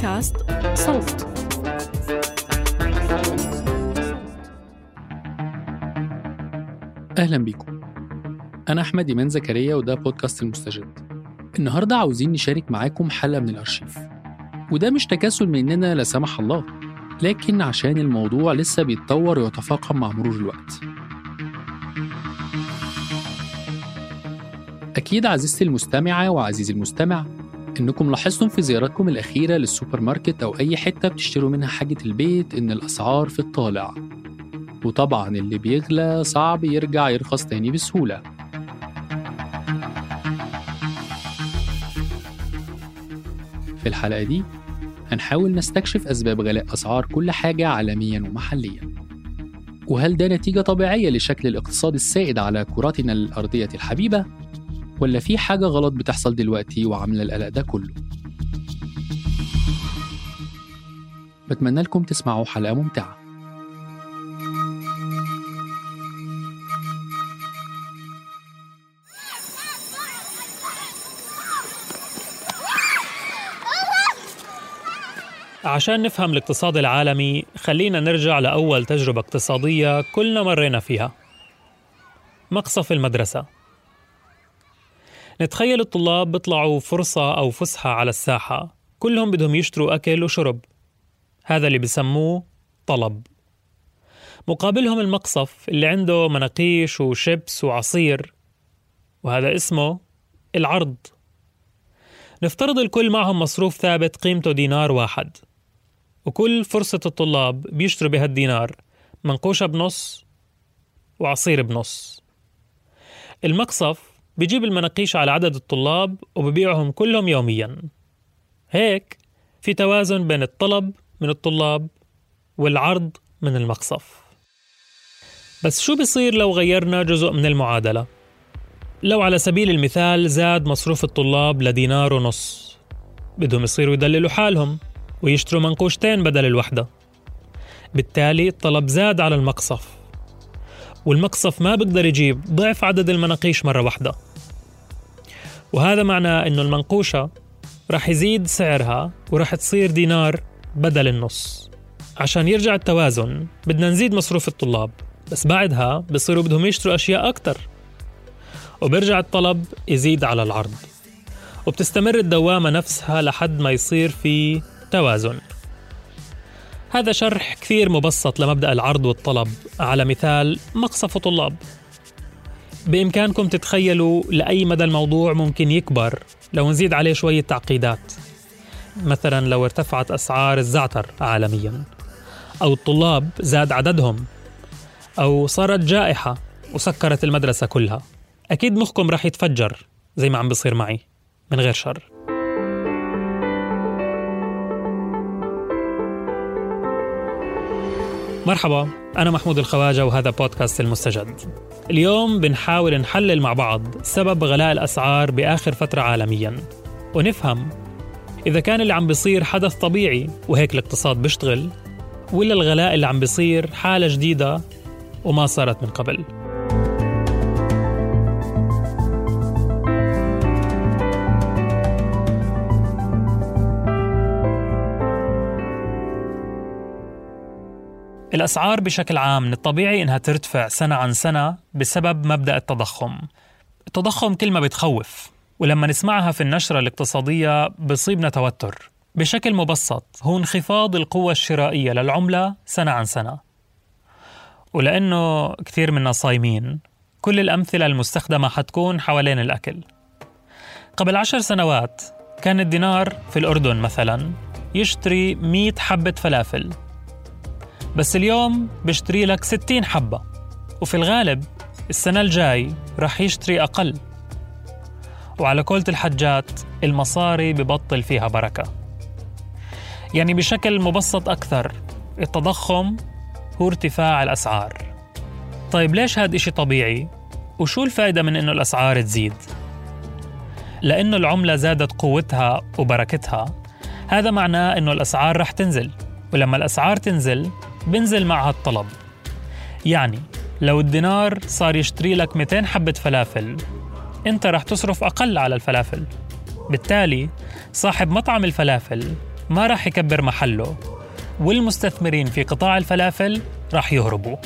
بودكاست صوت. أهلا بيكم. أنا أحمد إيمان زكريا وده بودكاست المستجد. النهاردة عاوزين نشارك معاكم حلقة من الأرشيف. وده مش تكاسل مننا لا سمح الله لكن عشان الموضوع لسه بيتطور ويتفاقم مع مرور الوقت. أكيد عزيزتي المستمعة وعزيزي المستمع إنكم لاحظتم في زياراتكم الأخيرة للسوبر ماركت أو أي حتة بتشتروا منها حاجة البيت إن الأسعار في الطالع. وطبعا اللي بيغلى صعب يرجع يرخص تاني بسهولة. في الحلقة دي هنحاول نستكشف أسباب غلاء أسعار كل حاجة عالميا ومحليا. وهل ده نتيجة طبيعية لشكل الاقتصاد السائد على كراتنا الأرضية الحبيبة؟ ولا في حاجة غلط بتحصل دلوقتي وعاملة القلق ده كله؟ بتمنى لكم تسمعوا حلقة ممتعة. عشان نفهم الاقتصاد العالمي خلينا نرجع لأول تجربة اقتصادية كلنا مرينا فيها. مقصف المدرسة. نتخيل الطلاب بيطلعوا فرصة أو فسحة على الساحة. كلهم بدهم يشتروا أكل وشرب. هذا اللي بسموه طلب. مقابلهم المقصف اللي عنده مناقيش وشيبس وعصير وهذا اسمه العرض. نفترض الكل معهم مصروف ثابت قيمته دينار واحد وكل فرصة الطلاب بيشتروا بهالدينار منقوشة بنص وعصير بنص. المقصف بيجيب المناقيش على عدد الطلاب وببيعهم كلهم يوميا. هيك في توازن بين الطلب من الطلاب والعرض من المقصف. بس شو بيصير لو غيرنا جزء من المعادلة؟ لو على سبيل المثال زاد مصروف الطلاب لدينار ونص بدهم يصيروا يدللوا حالهم ويشتروا منقوشتين بدل الوحدة. بالتالي الطلب زاد على المقصف والمقصف ما بيقدر يجيب ضعف عدد المناقيش مرة واحدة. وهذا معناه إنه المنقوشة رح يزيد سعرها ورح تصير دينار بدل النص. عشان يرجع التوازن بدنا نزيد مصروف الطلاب بس بعدها بصيروا بدهم يشتروا أشياء أكتر. وبرجع الطلب يزيد على العرض. وبتستمر الدوامة نفسها لحد ما يصير في توازن. هذا شرح كثير مبسط لمبدأ العرض والطلب على مثال مقصف طلاب. بإمكانكم تتخيلوا لأي مدى الموضوع ممكن يكبر؟ لو نزيد عليه شوية تعقيدات. مثلا لو ارتفعت أسعار الزعتر عالميا. أو الطلاب زاد عددهم. أو صارت جائحة وسكرت المدرسة كلها. أكيد مخكم رح يتفجر زي ما عم بصير معي من غير شر. مرحبا أنا محمود الخواجة وهذا بودكاست المستجد. اليوم بنحاول نحلل مع بعض سبب غلاء الأسعار بآخر فترة عالميا. ونفهم إذا كان اللي عم بيصير حدث طبيعي وهيك الاقتصاد بيشتغل ولا الغلاء اللي عم بيصير حالة جديدة وما صارت من قبل. الأسعار بشكل عام من الطبيعي إنها ترتفع سنة عن سنة بسبب مبدأ التضخم. التضخم كلمة بتخوف ولما نسمعها في النشرة الاقتصادية بصيبنا توتر. بشكل مبسط هو انخفاض القوة الشرائية للعملة سنة عن سنة. ولأنه كثير منا صايمين كل الأمثلة المستخدمة حتكون حوالين الأكل. قبل عشر سنوات كان الدينار في الأردن مثلا يشتري 100 حبة فلافل. بس اليوم بيشتري لك 60 حبة. وفي الغالب السنة الجاي رح يشتري أقل. وعلى كولة الحجات المصاري ببطل فيها بركة. يعني بشكل مبسط أكثر التضخم هو ارتفاع الأسعار. طيب ليش هذا إشي طبيعي؟ وشو الفائدة من إنه الأسعار تزيد؟ لأنه العملة زادت قوتها وبركتها. هذا معناه إنه الأسعار رح تنزل. ولما الأسعار تنزل بنزل معها الطلب يعني لو الدينار صار يشتري لك 200 حبة فلافل أنت رح تصرف أقل على الفلافل. بالتالي صاحب مطعم الفلافل ما رح يكبر محله والمستثمرين في قطاع الفلافل رح يهربوا.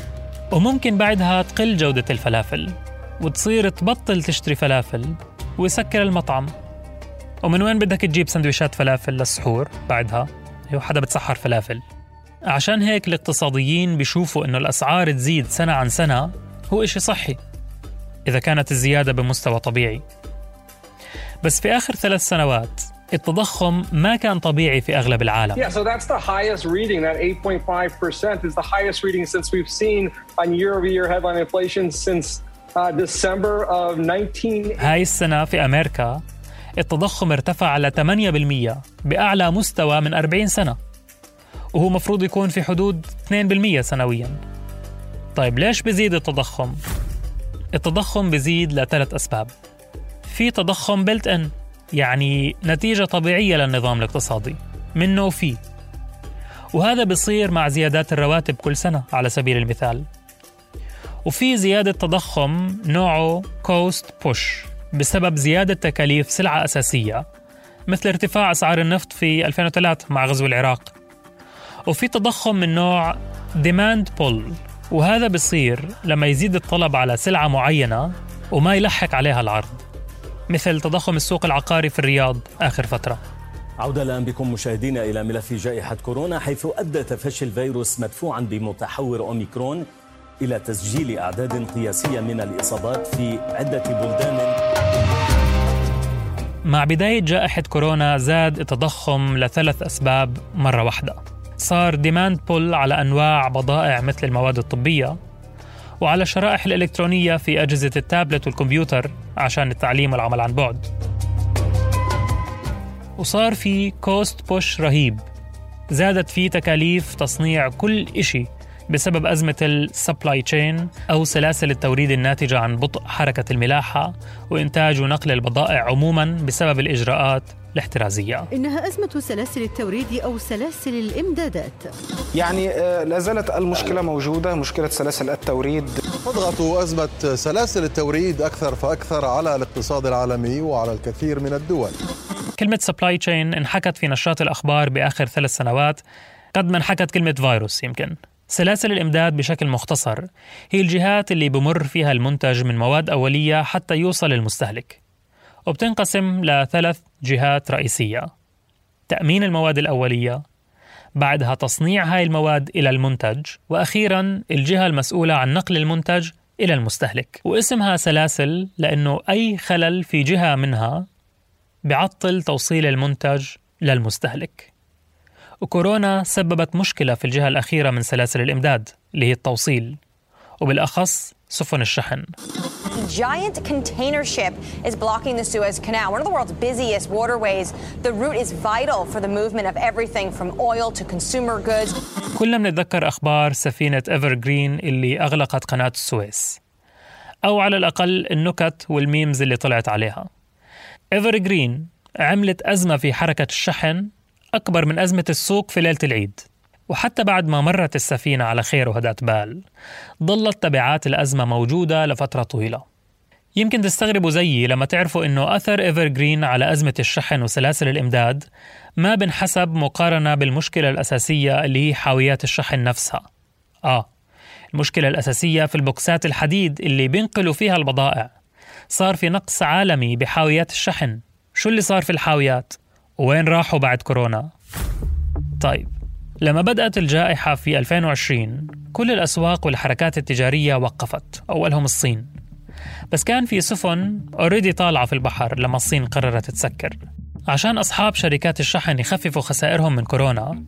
وممكن بعدها تقل جودة الفلافل وتصير تبطل تشتري فلافل ويسكر المطعم. ومن وين بدك تجيب سندويشات فلافل للسحور بعدها؟ هو حدا بتسحر فلافل. عشان هيك الاقتصاديين بيشوفوا إنه الأسعار تزيد سنة عن سنة هو إشي صحي إذا كانت الزيادة بمستوى طبيعي بس في آخر ثلاث سنوات التضخم ما كان طبيعي في أغلب العالم. Yeah, so that's the highest reading. That 8.5% is the highest reading since we've seen on year-over-year headline inflation since uh, December of 19... هاي السنة في أمريكا التضخم ارتفع ل 8% بأعلى مستوى من 40 سنة وهو مفروض يكون في حدود 2% سنويا. طيب ليش بزيد التضخم؟ التضخم بزيد لثلاث أسباب. في تضخم بلت إن يعني نتيجة طبيعية للنظام الاقتصادي منه وفيه وهذا بصير مع زيادات الرواتب كل سنة على سبيل المثال. وفي زيادة تضخم نوعه كوست بوش بسبب زيادة تكاليف سلعة أساسية مثل ارتفاع أسعار النفط في 2003 مع غزو العراق. وفي تضخم من نوع demand pull وهذا بصير لما يزيد الطلب على سلعة معينة وما يلحق عليها العرض. مثل تضخم السوق العقاري في الرياض آخر فترة. عودة الآن بكم مشاهدينا إلى ملف جائحة كورونا حيث أدى تفشي الفيروس مدفوعا بمتحور أوميكرون إلى تسجيل أعداد قياسية من الإصابات في عدة بلدان. مع بداية جائحة كورونا زاد التضخم لثلاث أسباب مرة واحدة. صار demand pull على أنواع بضائع مثل المواد الطبية وعلى الشرائح الإلكترونية في أجهزة التابلت والكمبيوتر عشان التعليم والعمل عن بعد. وصار في cost push رهيب. زادت فيه تكاليف تصنيع كل إشي بسبب أزمة ال supply chain أو سلاسل التوريد الناتجة عن بطء حركة الملاحة وإنتاج ونقل البضائع عموما بسبب الإجراءات الاحترازية. إنها أزمة سلاسل التوريد أو سلاسل الإمدادات. يعني آه، لا زالت المشكلة موجودة مشكلة سلاسل التوريد. تضغط أزمة سلاسل التوريد أكثر فأكثر على الاقتصاد العالمي وعلى الكثير من الدول. كلمة supply chain انحكت في نشرات الأخبار بآخر ثلاث سنوات. قد ما انحكت كلمة فيروس يمكن. سلاسل الإمداد بشكل مختصر. هي الجهات اللي بمر فيها المنتج من مواد أولية حتى يوصل للمستهلك. وبتنقسم لثلاث جهات رئيسية. تأمين المواد الأولية. بعدها تصنيع هاي المواد إلى المنتج. وأخيرا الجهة المسؤولة عن نقل المنتج إلى المستهلك. واسمها سلاسل لأنه أي خلل في جهة منها بعطل توصيل المنتج للمستهلك. وكورونا سببت مشكلة في الجهة الأخيرة من سلاسل الإمداد اللي هي التوصيل. وبالأخص سفن الشحن. Giant container ship is blocking the Suez Canal, one of the world's busiest waterways. The route is vital for the movement of everything from oil to consumer goods. كلنا بنتذكر أخبار سفينة إيفر جرين اللي أغلقت قناة السويس أو على الأقل النكت وال memes اللي طلعت عليها إيفر جرين عملت أزمة في حركة الشحن أكبر من أزمة السوق في ليلة العيد وحتى بعد ما مرت السفينة على خير وهدات بال ظلت تبعات الأزمة موجودة لفترة طويلة. يمكن تستغربوا زيي لما تعرفوا أنه أثر إيفرغرين على أزمة الشحن وسلاسل الإمداد ما بنحسب مقارنة بالمشكلة الأساسية اللي هي حاويات الشحن نفسها. آه المشكلة الأساسية في البوكسات الحديد اللي بينقلوا فيها البضائع. صار في نقص عالمي بحاويات الشحن. شو اللي صار في الحاويات؟ وين راحوا بعد كورونا؟ طيب لما بدأت الجائحة في 2020 كل الأسواق والحركات التجارية وقفت أولهم الصين. بس كان في سفن اوريدي طالعة في البحر لما الصين قررت تسكر. عشان أصحاب شركات الشحن يخففوا خسائرهم من كورونا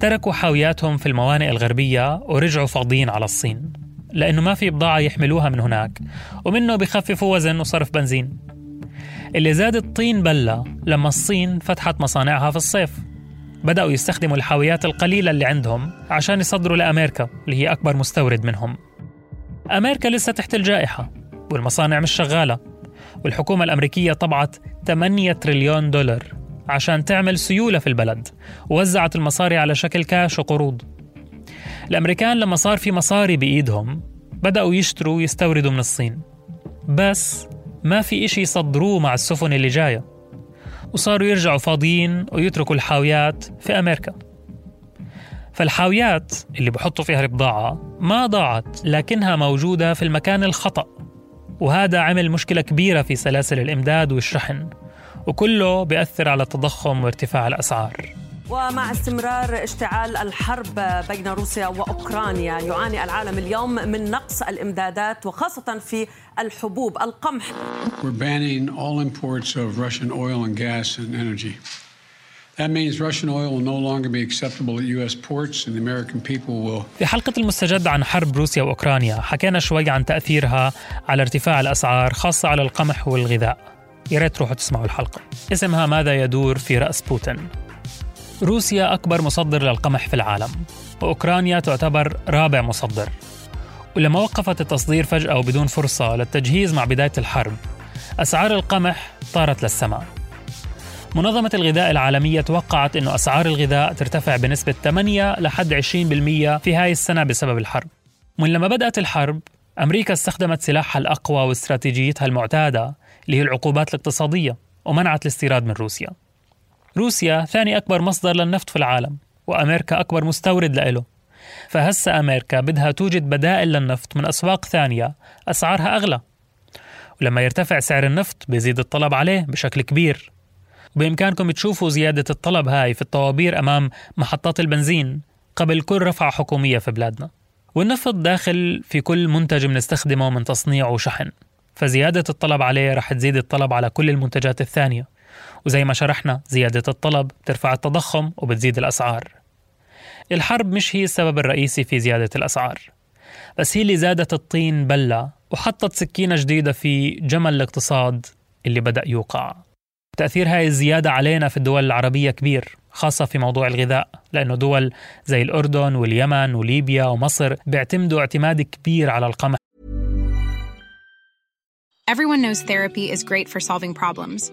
تركوا حاوياتهم في الموانئ الغربية ورجعوا فاضيين على الصين. لأنه ما في بضاعة يحملوها من هناك ومنه بخففوا وزن وصرف بنزين. اللي زاد الطين بلة لما الصين فتحت مصانعها في الصيف. بدأوا يستخدموا الحاويات القليلة اللي عندهم عشان يصدروا لأمريكا اللي هي أكبر مستورد منهم. أمريكا لسه تحت الجائحة والمصانع مش شغالة والحكومة الأمريكية طبعت 8 تريليون دولار عشان تعمل سيولة في البلد ووزعت المصاري على شكل كاش وقروض. الأمريكان لما صار في مصاري بإيدهم بدأوا يشتروا ويستوردوا من الصين. بس ما في إشي يصدروه مع السفن اللي جاية. وصاروا يرجعوا فاضيين ويتركوا الحاويات في أمريكا. فالحاويات اللي بحطوا فيها البضاعة ما ضاعت لكنها موجودة في المكان الخطأ. وهذا عمل مشكلة كبيرة في سلاسل الإمداد والشحن وكله بيأثر على التضخم وارتفاع الأسعار. ومع استمرار اشتعال الحرب بين روسيا وأوكرانيا يعاني العالم اليوم من نقص الإمدادات وخاصة في الحبوب القمح. We're banning all imports of Russian oil and gas and energy. That means Russian oil will no longer be acceptable at US ports and the American people will في حلقة المستجد عن حرب روسيا وأوكرانيا حكينا شوي عن تأثيرها على ارتفاع الأسعار خاصة على القمح والغذاء يا ريت تروحوا تسمعوا الحلقة اسمها ماذا يدور في رأس بوتين روسيا أكبر مصدر للقمح في العالم وأوكرانيا تعتبر رابع مصدر. ولما وقفت التصدير فجأة وبدون فرصة للتجهيز مع بداية الحرب أسعار القمح طارت للسماء. منظمة الغذاء العالمية توقعت أن أسعار الغذاء ترتفع بنسبة 8 لحد 20% في هاي السنة بسبب الحرب. من لما بدأت الحرب أمريكا استخدمت سلاحها الأقوى واستراتيجيتها المعتادة اللي هي العقوبات الاقتصادية ومنعت الاستيراد من روسيا. روسيا ثاني أكبر مصدر للنفط في العالم وأمريكا أكبر مستورد لإله فهسا أمريكا بدها توجد بدائل للنفط من أسواق ثانية أسعارها أغلى. ولما يرتفع سعر النفط بيزيد الطلب عليه بشكل كبير. وبإمكانكم تشوفوا زيادة الطلب هاي في الطوابير أمام محطات البنزين قبل كل رفعة حكومية في بلادنا. والنفط داخل في كل منتج بنستخدمه من تصنيع وشحن. فزيادة الطلب عليه رح تزيد الطلب على كل المنتجات الثانية. وزي ما شرحنا زيادة الطلب ترفع التضخم وبتزيد الأسعار. الحرب مش هي السبب الرئيسي في زيادة الأسعار بس هي اللي زادت الطين بلة وحطت سكينة جديدة في جمل الاقتصاد اللي بدأ يوقع. تأثير هاي الزيادة علينا في الدول العربية كبير خاصة في موضوع الغذاء لأنه دول زي الأردن واليمن وليبيا ومصر بيعتمدوا اعتماد كبير على القمح. Everyone knows therapy is great for solving problems,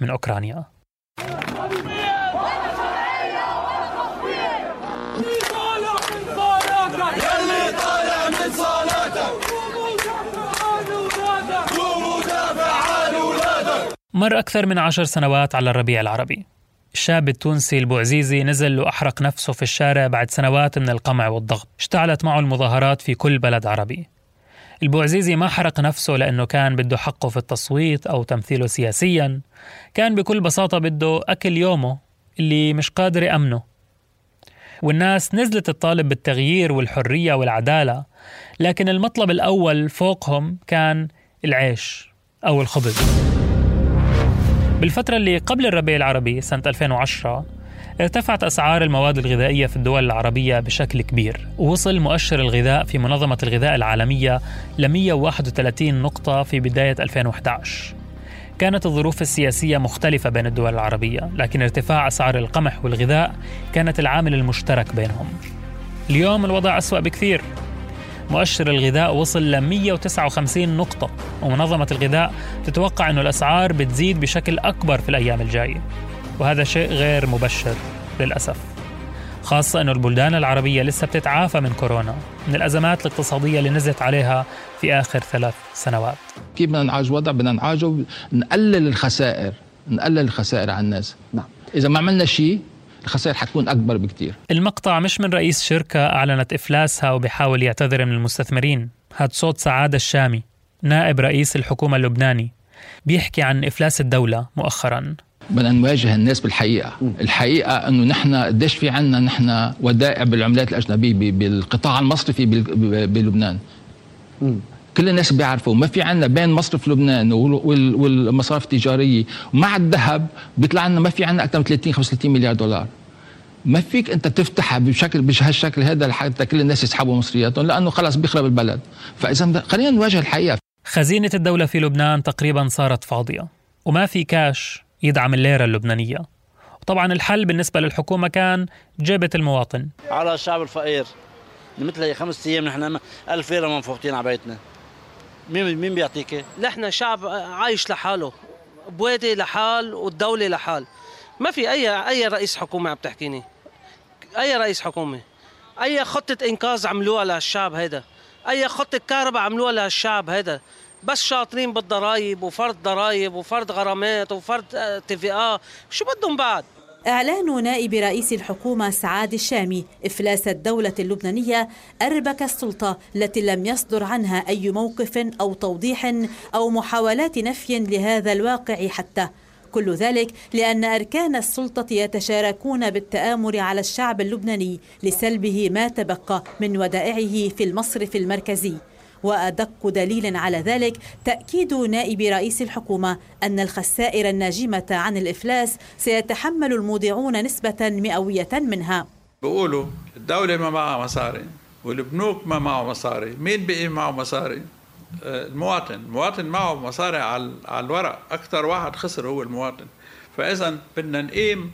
من أوكرانيا. مر أكثر من عشر سنوات على الربيع العربي. الشاب التونسي البوعزيزي نزل وأحرق نفسه في الشارع بعد سنوات من القمع والضغط. اشتعلت معه المظاهرات في كل بلد عربي. البوعزيزي ما حرق نفسه لأنه كان بده حقه في التصويت أو تمثيله سياسيا. كان بكل بساطة بده أكل يومه اللي مش قادر يأمنه. والناس نزلت تطالب بالتغيير والحرية والعدالة لكن المطلب الأول فوقهم كان العيش أو الخبز. بالفترة اللي قبل الربيع العربي سنة 2010 ارتفعت أسعار المواد الغذائية في الدول العربية بشكل كبير. ووصل مؤشر الغذاء في منظمة الغذاء العالمية ل 131 نقطة في بداية 2011 كانت الظروف السياسية مختلفة بين الدول العربية لكن ارتفاع أسعار القمح والغذاء كانت العامل المشترك بينهم. اليوم الوضع أسوأ بكثير. مؤشر الغذاء وصل ل 159 نقطة ومنظمة الغذاء تتوقع أن الأسعار بتزيد بشكل أكبر في الأيام الجاية. وهذا شيء غير مبشر للأسف. خاصة أن البلدان العربية لسه بتتعافى من كورونا من الأزمات الاقتصادية اللي نزلت عليها في آخر ثلاث سنوات. كيف بدنا نعالج الوضع بدنا نعالجه نقلل الخسائر نقلل الخسائر على الناس. نعم. إذا ما عملنا شيء الخسائر حتكون أكبر بكتير. المقطع مش من رئيس شركة أعلنت إفلاسها وبيحاول يعتذر من المستثمرين. هاد صوت سعادة الشامي نائب رئيس الحكومة اللبناني. بيحكي عن إفلاس الدولة مؤخرا. بدنا نواجه الناس بالحقيقة، الحقيقة إنه نحن قديش في عندنا نحن ودائع بالعملات الأجنبية بالقطاع المصرفي بلبنان. كل الناس بيعرفوا ما في عندنا بين مصرف لبنان والمصارف التجارية. ومع الذهب بيطلع لنا ما في عندنا أكثر من 30 35 مليار دولار. ما فيك أنت تفتحها بشكل بهالشكل هذا لحتى كل الناس يسحبوا مصرياتهم لأنه خلص بيخرب البلد، فإذا خلينا نواجه الحقيقة. خزينة الدولة في لبنان تقريبا صارت فاضية. وما في كاش يدعم الليرة اللبنانية. وطبعا الحل بالنسبة للحكومة كان جيبة المواطن. على الشعب الفقير. مثل هي خمس أيام نحن 1000 ليرة منفوختين على بيتنا. مين مين بيعطيك؟ نحن شعب عايش لحاله. بوادي لحال والدولة لحال. ما في أي أي رئيس حكومة عم تحكيني. أي رئيس حكومة. أي خطة إنقاذ عملوها للشعب هذا أي خطة كهرباء عملوها للشعب هذا بس شاطرين بالضرايب وفرض ضرايب وفرض غرامات وفرض TV آه. شو بدهم بعد؟ إعلان نائب رئيس الحكومة سعادة الشامي إفلاس الدولة اللبنانية أربك السلطة التي لم يصدر عنها أي موقف أو توضيح أو محاولات نفي لهذا الواقع حتى. كل ذلك لأن أركان السلطة يتشاركون بالتآمر على الشعب اللبناني لسلبه ما تبقى من ودائعه في المصرف المركزي. وأدق دليل على ذلك تأكيد نائب رئيس الحكومة أن الخسائر الناجمة عن الإفلاس سيتحمل المودعون نسبة مئوية منها. بيقولوا الدولة ما معها مصاري والبنوك ما معه مصاري. مين بقي معه مصاري؟ آه، المواطن. المواطن معه مصاري على الورق. أكثر واحد خسر هو المواطن. فإذا بدنا نقيم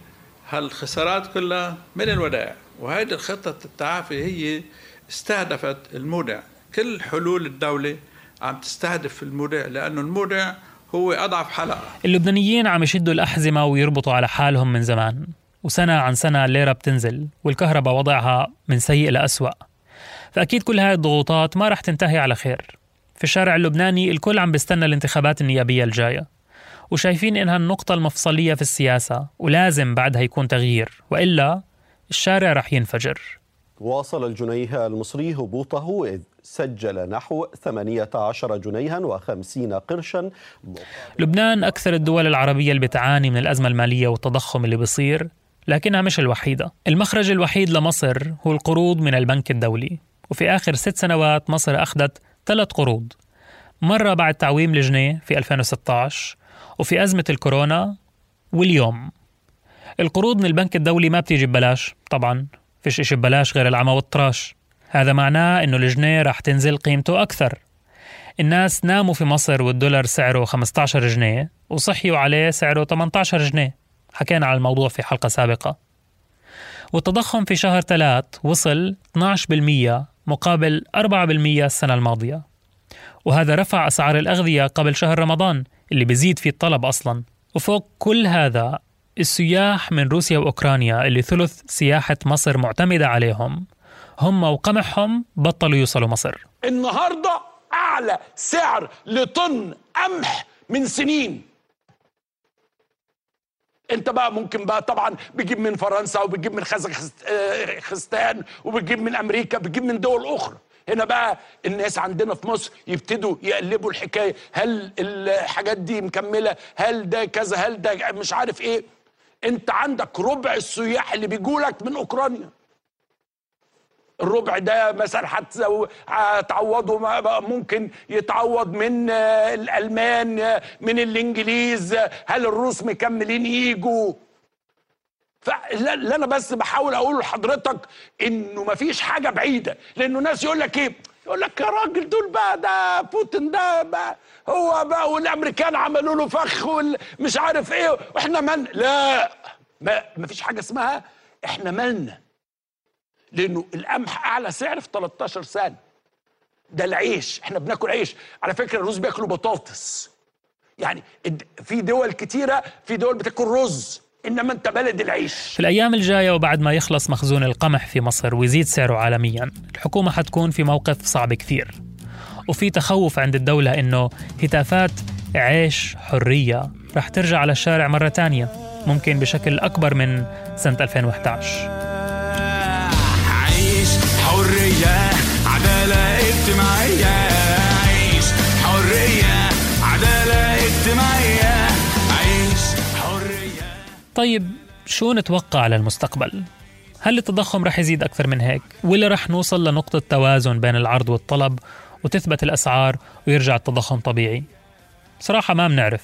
هالخسارات كلها من الودائع. وهذه الخطة التعافي هي استهدفت المودع. كل حلول الدولة عم تستهدف المودع لأنه المودع هو أضعف حلقة. اللبنانيين عم يشدوا الأحزمة ويربطوا على حالهم من زمان وسنة عن سنة الليرة بتنزل والكهرباء وضعها من سيء لأسوأ. فأكيد كل هاي الضغوطات ما رح تنتهي على خير. في الشارع اللبناني الكل عم بيستنى الانتخابات النيابية الجاية وشايفين إنها النقطة المفصلية في السياسة ولازم بعدها يكون تغيير وإلا الشارع رح ينفجر. واصل الجنيه المصري هبوطه إذ سجل نحو 18 جنيها و50 قرشا. لبنان أكثر الدول العربية اللي بتعاني من الأزمة المالية والتضخم اللي بيصير لكنها مش الوحيدة. المخرج الوحيد لمصر هو القروض من البنك الدولي. وفي آخر ست سنوات مصر أخذت ثلاث قروض. مرة بعد تعويم الجنيه في 2016 وفي أزمة الكورونا واليوم. القروض من البنك الدولي ما بتيجي ببلاش طبعا. فيش إشي ببلاش غير العمى والطراش هذا معناه إنه الجنيه رح تنزل قيمته أكثر. الناس ناموا في مصر والدولار سعره 15 جنيه وصحيوا عليه سعره 18 جنيه. حكينا على الموضوع في حلقة سابقة. والتضخم في شهر ثلاث وصل 12% مقابل 4% السنة الماضية. وهذا رفع أسعار الأغذية قبل شهر رمضان اللي بيزيد فيه الطلب أصلا. وفوق كل هذا السياح من روسيا وأوكرانيا اللي ثلث سياحة مصر معتمدة عليهم. هم وقمحهم بطلوا يوصلوا مصر. النهاردة أعلى سعر لطن قمح من سنين. أنت بقى ممكن بقى طبعا بتجيب من فرنسا وبتجيب من خزخستان آه، وبتجيب من أمريكا بتجيب من دول أخرى. هنا بقى الناس عندنا في مصر يبتدوا يقلبوا الحكاية. هل الحاجات دي مكملة؟ هل ده كذا؟ هل ده مش عارف إيه؟ أنت عندك ربع السياح اللي بيجوا لك من أوكرانيا. الربع ده مثلا هتعوضه ممكن يتعوض من آه، الألمان آه، من الإنجليز آه، هل الروس مكملين يجوا فاللي أنا بس بحاول أقول لحضرتك إنه مفيش حاجة بعيدة لأنه ناس يقول لك إيه؟ يقول لك يا راجل دول بقى ده بوتين ده بقى هو بقى والأمريكان عملوا له فخ مش عارف إيه وإحنا من لا ما مفيش حاجة اسمها إحنا مالنا. لأنه القمح أعلى سعر في 13 سنه ده العيش إحنا بناكل عيش. على فكرة الروس بياكلوا بطاطس. يعني في دول كتيرة في دول بتاكل رز إنما أنت بلد العيش. في الأيام الجاية وبعد ما يخلص مخزون القمح في مصر ويزيد سعره عالميا الحكومة حتكون في موقف صعب كثير. وفي تخوف عند الدولة إنه هتافات عيش حرية رح ترجع على الشارع مرة تانية ممكن بشكل أكبر من سنة 2011 عيش حرية عدالة اجتماعية عيش حرية عدالة اجتماعية عيش حرية طيب شو نتوقع للمستقبل؟ هل التضخم رح يزيد أكثر من هيك؟ ولا رح نوصل لنقطة توازن بين العرض والطلب وتثبت الأسعار ويرجع التضخم طبيعي؟ صراحة ما بنعرف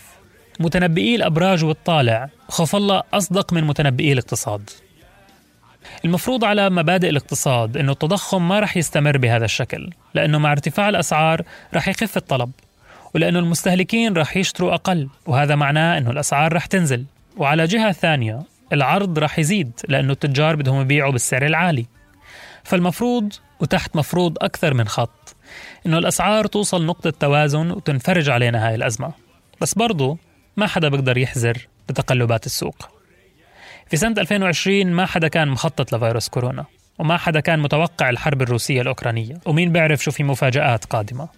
متنبئي الأبراج والطالع خوف الله أصدق من متنبئي الاقتصاد المفروض على مبادئ الاقتصاد أنه التضخم ما رح يستمر بهذا الشكل لأنه مع ارتفاع الأسعار رح يخف الطلب ولأنه المستهلكين رح يشتروا أقل وهذا معناه أنه الأسعار رح تنزل. وعلى جهة ثانية العرض رح يزيد لأنه التجار بدهم يبيعوا بالسعر العالي. فالمفروض وتحت مفروض أكثر من خط إنه الأسعار توصل نقطة توازن وتنفرج علينا هاي الأزمة. بس برضو ما حدا بيقدر يحذر بتقلبات السوق. في سنة 2020 ما حدا كان مخطط لفيروس كورونا وما حدا كان متوقع الحرب الروسية الأوكرانية ومين بيعرف شو في مفاجآت قادمة.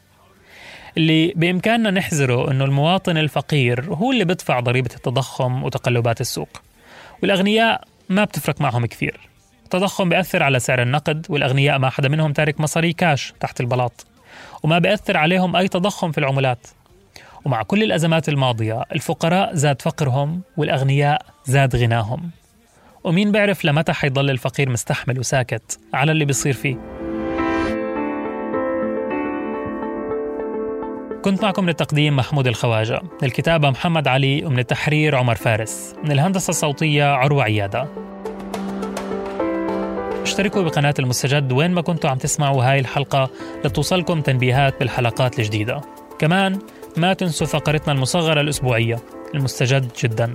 اللي بإمكاننا نحذره أنه المواطن الفقير هو اللي بدفع ضريبة التضخم وتقلبات السوق والأغنياء ما بتفرق معهم كثير. التضخم بيأثر على سعر النقد والأغنياء ما حدا منهم تارك مصاري كاش تحت البلاط وما بيأثر عليهم أي تضخم في العملات. ومع كل الأزمات الماضية الفقراء زاد فقرهم والأغنياء زاد غناهم. ومين بيعرف لمتى حيضل الفقير مستحمل وساكت؟ على اللي بيصير فيه. كنت معكم من التقديم محمود الخواجة. من الكتابة محمد علي ومن التحرير عمر فارس. من الهندسة الصوتية عروة عيادة. اشتركوا بقناة المستجد وين ما كنتوا عم تسمعوا هاي الحلقة لتوصلكم تنبيهات بالحلقات الجديدة. كمان ما تنسوا فقرتنا المصغرة الأسبوعية. المستجد جدا.